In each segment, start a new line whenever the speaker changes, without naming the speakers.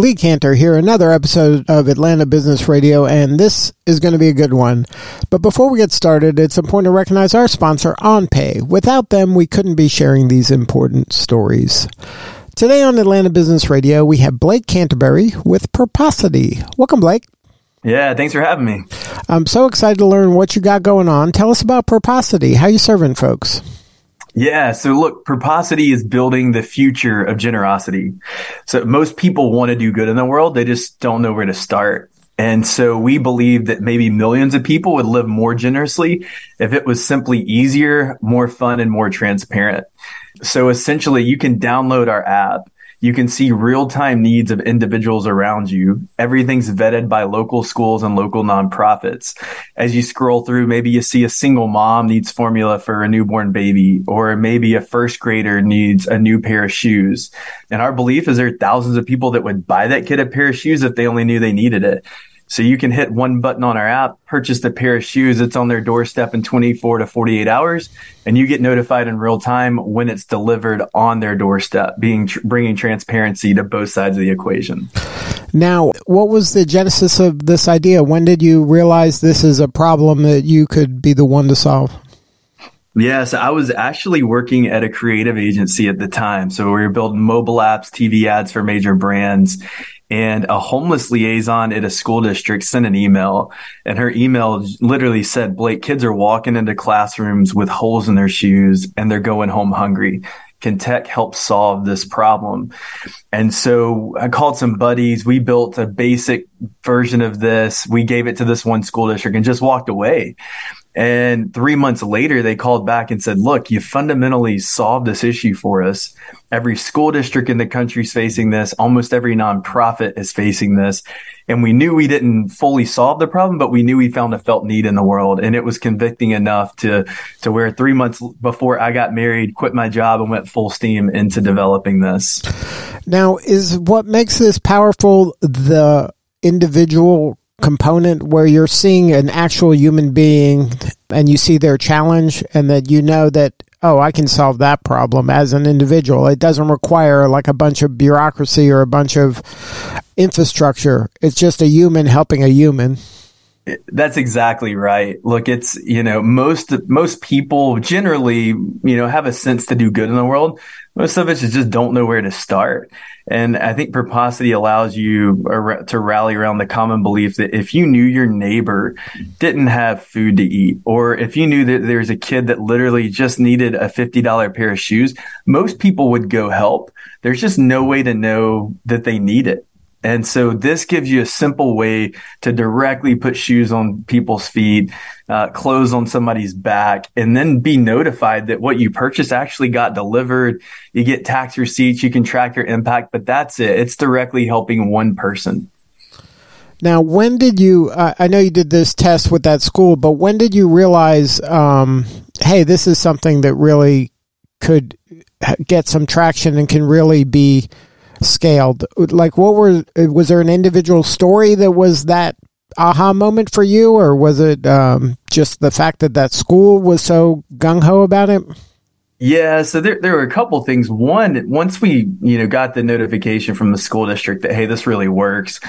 Lee Kantor here, another episode of Atlanta Business Radio, and this is going to be a good one. But before we get started, it's important to recognize our sponsor, OnPay. Without them, we couldn't be sharing these important stories. Today on Atlanta Business Radio, we have Blake Canterbury with Purposity. Welcome, Blake.
Yeah, thanks for having me.
I'm so excited to learn what you got going on. Tell us about Purposity. How you serving folks?
Yeah. So look, Purposity is building the future of generosity. So most people want to do good in the world. They just don't know where to start. And so we believe that maybe millions of people would live more generously if it was simply easier, more fun, and more transparent. So essentially, you can download our app you can see real time needs of individuals around you. Everything's vetted by local schools and local nonprofits. As you scroll through, maybe you see a single mom needs formula for a newborn baby, or maybe a first grader needs a new pair of shoes. And our belief is there are thousands of people that would buy that kid a pair of shoes if they only knew they needed it. So you can hit one button on our app, purchase the pair of shoes. It's on their doorstep in 24 to 48 hours, and you get notified in real time when it's delivered on their doorstep, being bringing transparency to both sides of the equation.
Now, what was the genesis of this idea? When did you realize this is a problem that you could be the one to solve?
Yes, I was actually working at a creative agency at the time. So we were building mobile apps, TV ads for major brands. And a homeless liaison at a school district sent an email and her email literally said blake kids are walking into classrooms with holes in their shoes and they're going home hungry. Can tech help solve this problem? And so i called some buddies. We built a basic version of this. We gave it to this one school district and just walked away and three months later, they called back and said, Look, you fundamentally solved this issue for us. Every school district in the country is facing this. Almost every nonprofit is facing this. And we knew we didn't fully solve the problem, but we knew we found a felt need in the world. And it was convicting enough to, to where three months before I got married, quit my job and went full steam into developing this.
Now, is what makes this powerful the individual component where you're seeing an actual human being and you see their challenge and that you know that oh i can solve that problem as an individual it doesn't require like a bunch of bureaucracy or a bunch of infrastructure it's just a human helping a human
that's exactly right. Look, it's, you know, most, most people generally, you know, have a sense to do good in the world. Most of us just don't know where to start. And I think Purposity allows you to rally around the common belief that if you knew your neighbor didn't have food to eat, or if you knew that there's a kid that literally just needed a $50 pair of shoes, most people would go help. There's just no way to know that they need it. And so this gives you a simple way to directly put shoes on people's feet, uh, clothes on somebody's back, and then be notified that what you purchased actually got delivered. You get tax receipts, you can track your impact, but that's it. It's directly helping one person.
Now, when did you? Uh, I know you did this test with that school, but when did you realize, um, hey, this is something that really could get some traction and can really be scaled? Like, what were was there an individual story that was that aha moment for you, or was it um, just the fact that that school was so gung ho about it?
Yeah, so there there were a couple things. One, once we you know got the notification from the school district that hey, this really works.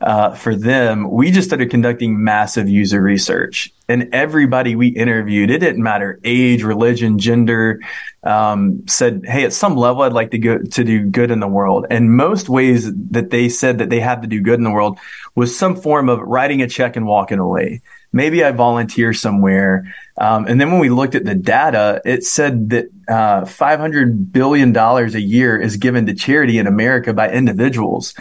Uh, for them, we just started conducting massive user research. And everybody we interviewed, it didn't matter age, religion, gender, um, said, Hey, at some level, I'd like to go to do good in the world. And most ways that they said that they had to do good in the world was some form of writing a check and walking away. Maybe I volunteer somewhere. Um, and then when we looked at the data, it said that uh, $500 billion a year is given to charity in America by individuals.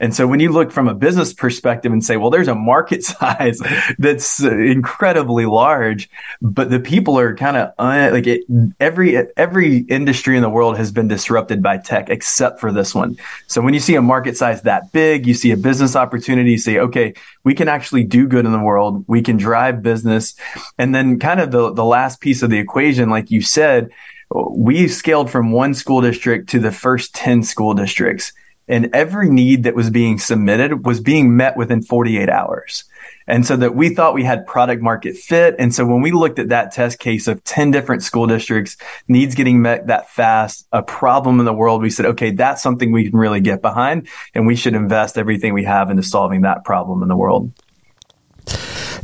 And so when you look from a business perspective and say, well, there's a market size that's incredibly large, but the people are kind of uh, like it, every every industry in the world has been disrupted by tech except for this one. So when you see a market size that big, you see a business opportunity, you say, okay, we can actually do good in the world, we can drive business, and then kind of the the last piece of the equation, like you said we scaled from one school district to the first 10 school districts and every need that was being submitted was being met within 48 hours. And so that we thought we had product market fit. And so when we looked at that test case of 10 different school districts, needs getting met that fast, a problem in the world, we said, okay, that's something we can really get behind and we should invest everything we have into solving that problem in the world.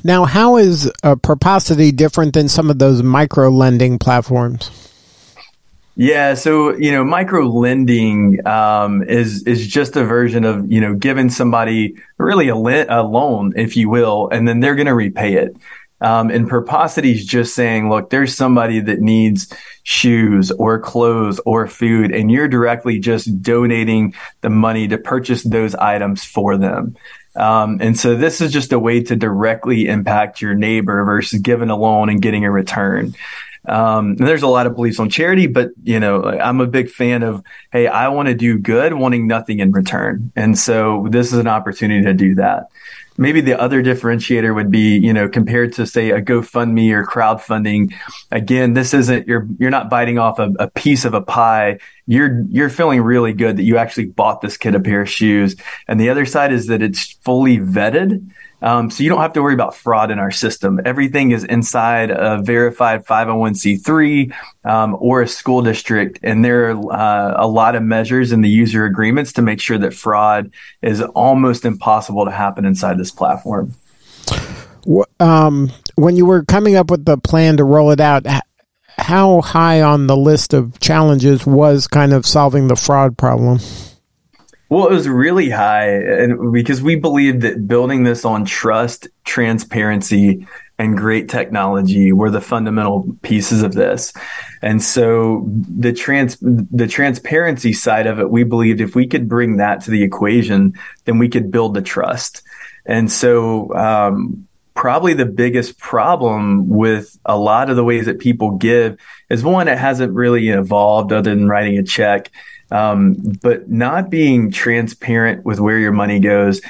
Now, how is uh, Purposity different than some of those micro lending platforms?
Yeah, so you know, micro lending um, is is just a version of you know giving somebody really a, a loan, if you will, and then they're going to repay it. Um, and Purposity is just saying, look, there's somebody that needs shoes or clothes or food, and you're directly just donating the money to purchase those items for them. Um, and so this is just a way to directly impact your neighbor versus giving a loan and getting a return. Um, and there's a lot of beliefs on charity, but you know, I'm a big fan of, hey, I want to do good, wanting nothing in return. And so this is an opportunity to do that. Maybe the other differentiator would be, you know, compared to say a GoFundMe or crowdfunding. Again, this isn't you're you're not biting off a, a piece of a pie. You're you're feeling really good that you actually bought this kid a pair of shoes. And the other side is that it's fully vetted. Um, so you don't have to worry about fraud in our system. Everything is inside a verified 501c3 um, or a school district, and there are uh, a lot of measures in the user agreements to make sure that fraud is almost impossible to happen inside this platform.
Um, when you were coming up with the plan to roll it out, how high on the list of challenges was kind of solving the fraud problem?
Well, it was really high and because we believed that building this on trust, transparency, and great technology were the fundamental pieces of this. And so the trans the transparency side of it, we believed if we could bring that to the equation, then we could build the trust. And so um, probably the biggest problem with a lot of the ways that people give is one, it hasn't really evolved other than writing a check um, but not being transparent with where your money goes.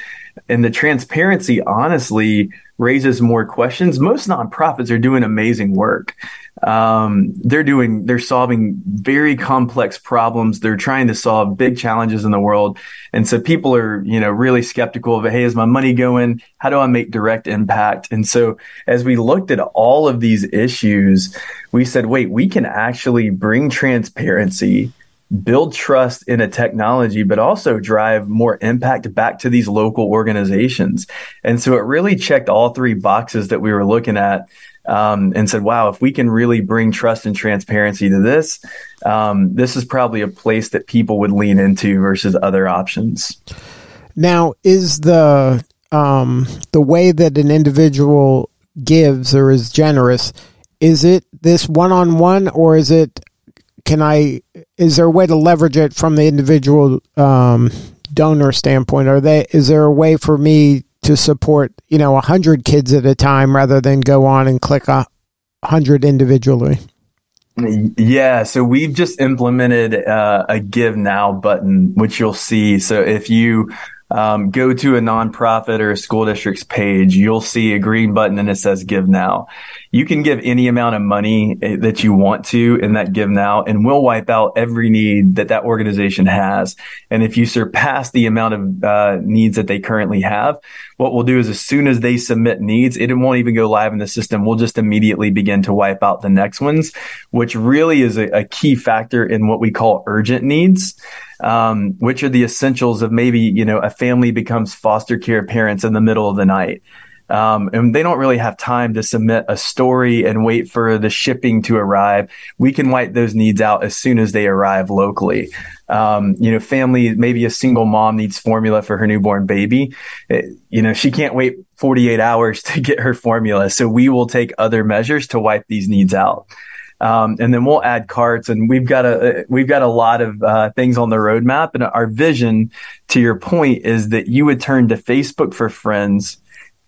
And the transparency honestly raises more questions. Most nonprofits are doing amazing work. Um, they're doing, they're solving very complex problems. They're trying to solve big challenges in the world. And so people are, you know, really skeptical of, Hey, is my money going? How do I make direct impact? And so as we looked at all of these issues, we said, wait, we can actually bring transparency build trust in a technology, but also drive more impact back to these local organizations. And so it really checked all three boxes that we were looking at. Um, and said, wow, if we can really bring trust and transparency to this, um, this is probably a place that people would lean into versus other options.
Now, is the um, the way that an individual gives or is generous, is it this one on one, or is it can I? Is there a way to leverage it from the individual um, donor standpoint? Are they? Is there a way for me to support you know hundred kids at a time rather than go on and click a hundred individually?
Yeah, so we've just implemented uh, a Give Now button, which you'll see. So if you um, go to a nonprofit or a school district's page, you'll see a green button and it says Give Now. You can give any amount of money eh, that you want to in that Give Now, and we'll wipe out every need that that organization has. And if you surpass the amount of uh, needs that they currently have, what we'll do is as soon as they submit needs, it won't even go live in the system. We'll just immediately begin to wipe out the next ones, which really is a, a key factor in what we call urgent needs um, which are the essentials of maybe you know a family becomes foster care parents in the middle of the night. Um, and they don't really have time to submit a story and wait for the shipping to arrive. We can wipe those needs out as soon as they arrive locally. Um, you know, family, maybe a single mom needs formula for her newborn baby. It, you know, she can't wait 48 hours to get her formula. So we will take other measures to wipe these needs out. Um, and then we'll add carts and we've got a we've got a lot of uh, things on the roadmap. And our vision to your point is that you would turn to facebook for friends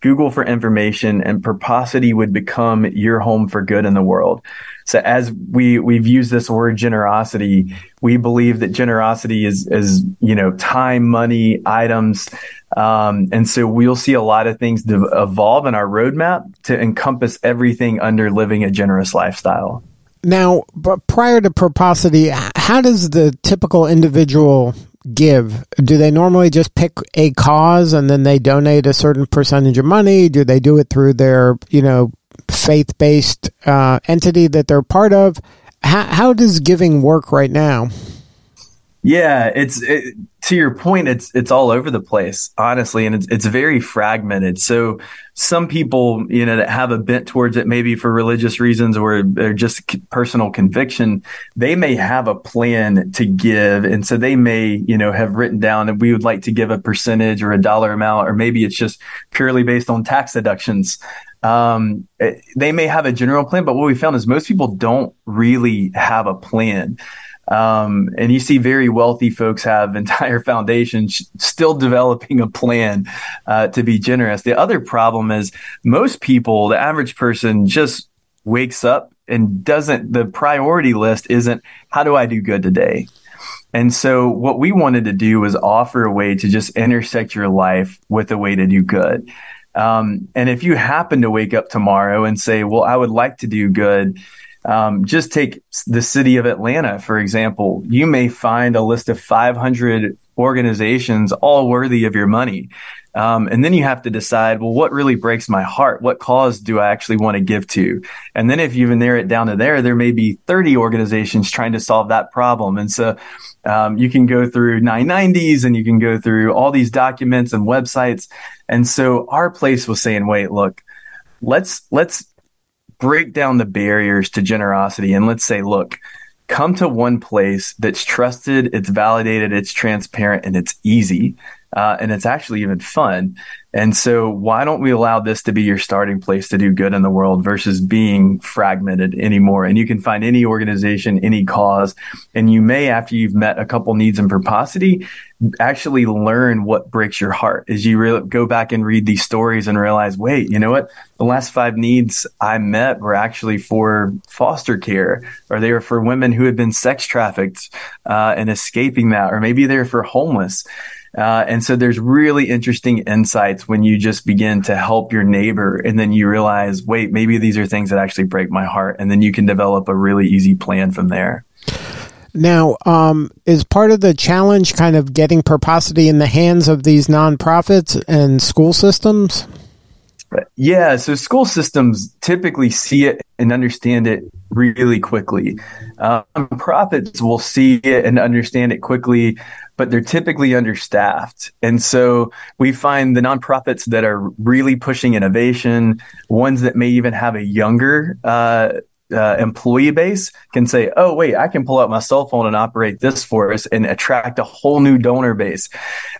google for information and Purposity would become your home for good in the world. So as we we've used this word generosity we believe that generosity is is you know time money items. Um, and so we'll see a lot of things evolve in our roadmap to encompass everything under living a generous lifestyle
Now, but prior to Purposity, how does the typical individual give? Do they normally just pick a cause and then they donate a certain percentage of money? Do they do it through their, you know, faith based uh, entity that they're part of? How, how does giving work right now?
Yeah, it's it, to your point. It's it's all over the place, honestly, and it's it's very fragmented. So some people, you know, that have a bent towards it, maybe for religious reasons or, or just personal conviction, they may have a plan to give, and so they may, you know, have written down that we would like to give a percentage or a dollar amount, or maybe it's just purely based on tax deductions. Um, they may have a general plan, but what we found is most people don't really have a plan. Um, and you see very wealthy folks have entire foundations still developing a plan uh, to be generous. The other problem is most people, the average person, just wakes up and doesn't, the priority list isn't, how do I do good today? And so what we wanted to do was offer a way to just intersect your life with a way to do good. Um, and if you happen to wake up tomorrow and say, well, I would like to do good, um, just take the city of Atlanta, for example. You may find a list of 500 organizations all worthy of your money. Um, and then you have to decide, well, what really breaks my heart? What cause do I actually want to give to? And then if you even narrow it down to there, there may be 30 organizations trying to solve that problem. And so um, you can go through 990s and you can go through all these documents and websites. And so our place was saying, wait, look, let's, let's break down the barriers to generosity and let's say, look, come to one place that's trusted, it's validated, it's transparent, and it's easy. Uh, and it's actually even fun. And so, why don't we allow this to be your starting place to do good in the world versus being fragmented anymore? And you can find any organization, any cause, and you may, after you've met a couple needs in Purposity, actually learn what breaks your heart as you re- go back and read these stories and realize, wait, you know what? The last five needs I met were actually for foster care, or they were for women who had been sex trafficked uh, and escaping that, or maybe they're for homeless. Uh, and so there's really interesting insights when you just begin to help your neighbor and then you realize, wait, maybe these are things that actually break my heart. And then you can develop a really easy plan from there.
Now, um, is part of the challenge kind of getting Purposity in the hands of these nonprofits and school systems?
Yeah, so school systems typically see it and understand it really quickly. Um, profits will see it and understand it quickly, but they're typically understaffed. And so we find the nonprofits that are really pushing innovation, ones that may even have a younger uh, uh, employee base can say, oh, wait, I can pull out my cell phone and operate this for us and attract a whole new donor base.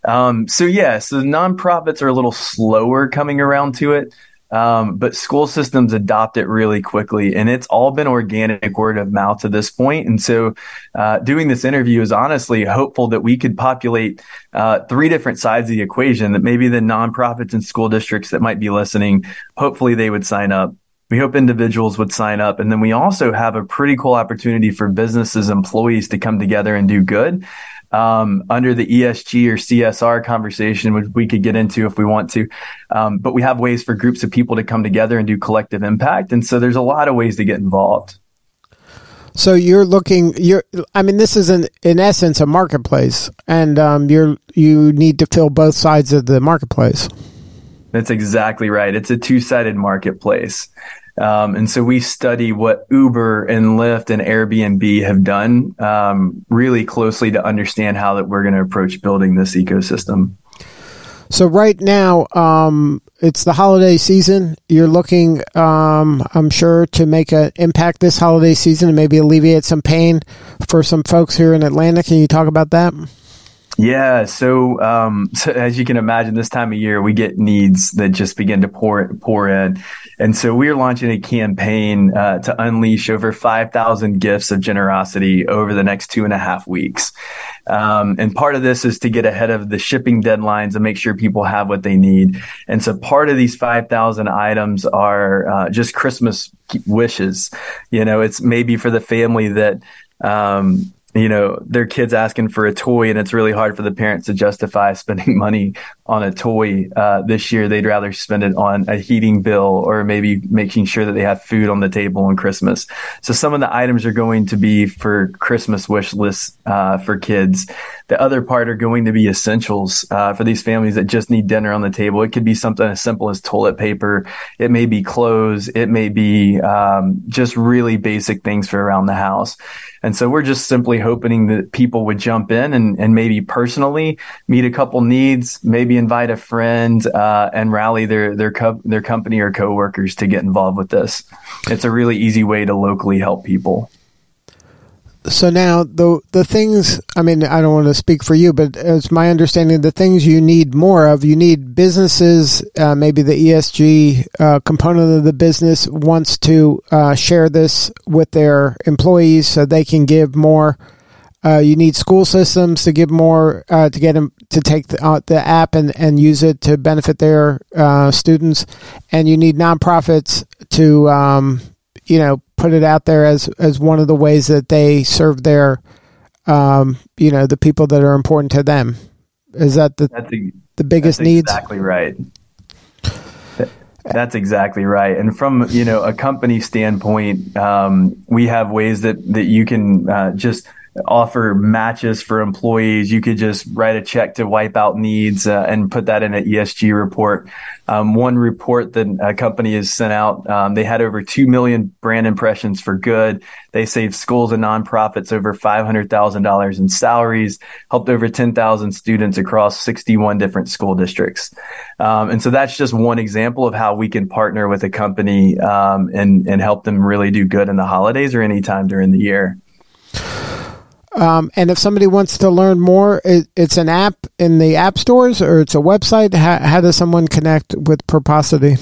Um, so, yeah, so the nonprofits are a little slower coming around to it. Um, but school systems adopt it really quickly, and it's all been organic word of mouth to this point. And so, uh, doing this interview is honestly hopeful that we could populate uh, three different sides of the equation. That maybe the nonprofits and school districts that might be listening, hopefully they would sign up. We hope individuals would sign up. And then we also have a pretty cool opportunity for businesses, employees to come together and do good. Um, under the ESG or CSR conversation, which we could get into if we want to. Um, but we have ways for groups of people to come together and do collective impact. And so there's a lot of ways to get involved.
So you're looking, you're, I mean, this is in, in essence a marketplace and, um, you're, you need to fill both sides of the marketplace.
That's exactly right. It's a two sided marketplace. Um, and so we study what Uber and Lyft and Airbnb have done um, really closely to understand how that we're going to approach building this ecosystem.
So right now, um, it's the holiday season. You're looking, um, I'm sure, to make an impact this holiday season and maybe alleviate some pain for some folks here in Atlanta. Can you talk about that?
Yeah. So, um, so as you can imagine, this time of year we get needs that just begin to pour pour in, and so we're launching a campaign uh, to unleash over five thousand gifts of generosity over the next two and a half weeks. Um, and part of this is to get ahead of the shipping deadlines and make sure people have what they need. And so part of these five thousand items are uh, just Christmas wishes. You know, it's maybe for the family that um, you know, their kids asking for a toy and it's really hard for the parents to justify spending money on a toy uh, this year. They'd rather spend it on a heating bill or maybe making sure that they have food on the table on Christmas. So some of the items are going to be for Christmas wish lists uh, for kids. The other part are going to be essentials uh, for these families that just need dinner on the table. It could be something as simple as toilet paper. It may be clothes. It may be um, just really basic things for around the house. And so we're just simply hoping that people would jump in and, and maybe personally meet a couple needs, maybe invite a friend, uh, and rally their their co- their company or coworkers to get involved with this. It's a really easy way to locally help people
so now the the things I mean I don't want to speak for you, but it's my understanding the things you need more of. You need businesses, uh, maybe the ESG uh, component of the business wants to uh, share this with their employees so they can give more. Uh, you need school systems to give more uh, to get them to take the, uh, the app and, and use it to benefit their students, and you need nonprofits to um, you know put it out there as as one of the ways that they serve their um, you know the people that are important to them. Is that the a, the biggest
that's
needs?
Exactly right. That's exactly right. And from you know a company standpoint, um, we have ways that that you can uh, just offer matches for employees. You could just write a check to wipe out needs uh, and put that in an ESG report. Um, one report that a company has sent out, um, they had over 2 million brand impressions for good. They saved schools and nonprofits over $500,000 in salaries, helped over 10,000 students across 61 different school districts. Um, and so that's just one example of how we can partner with a company um, and, and help them really do good in the holidays or any time during the year.
Um, and if somebody wants to learn more, it, it's an app in the app stores or it's a website. How, how does someone connect with Purposity?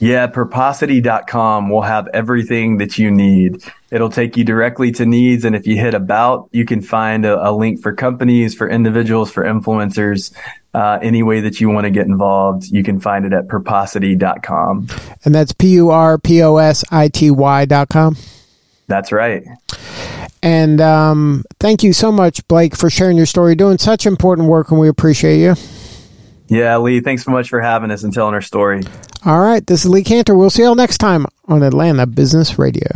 Yeah, purposity.com will have everything that you need. It'll take you directly to needs. And if you hit about, you can find a, a link for companies, for individuals, for influencers, uh, any way that you want to get involved. You can find it at purposity.com.
And that's P U R P O S I T Y.com.
That's right.
And um, thank you so much, Blake, for sharing your story, doing such important work, and we appreciate you.
Yeah, Lee, thanks so much for having us and telling our story.
All right, this is Lee Kantor. We'll see you all next time on Atlanta Business Radio.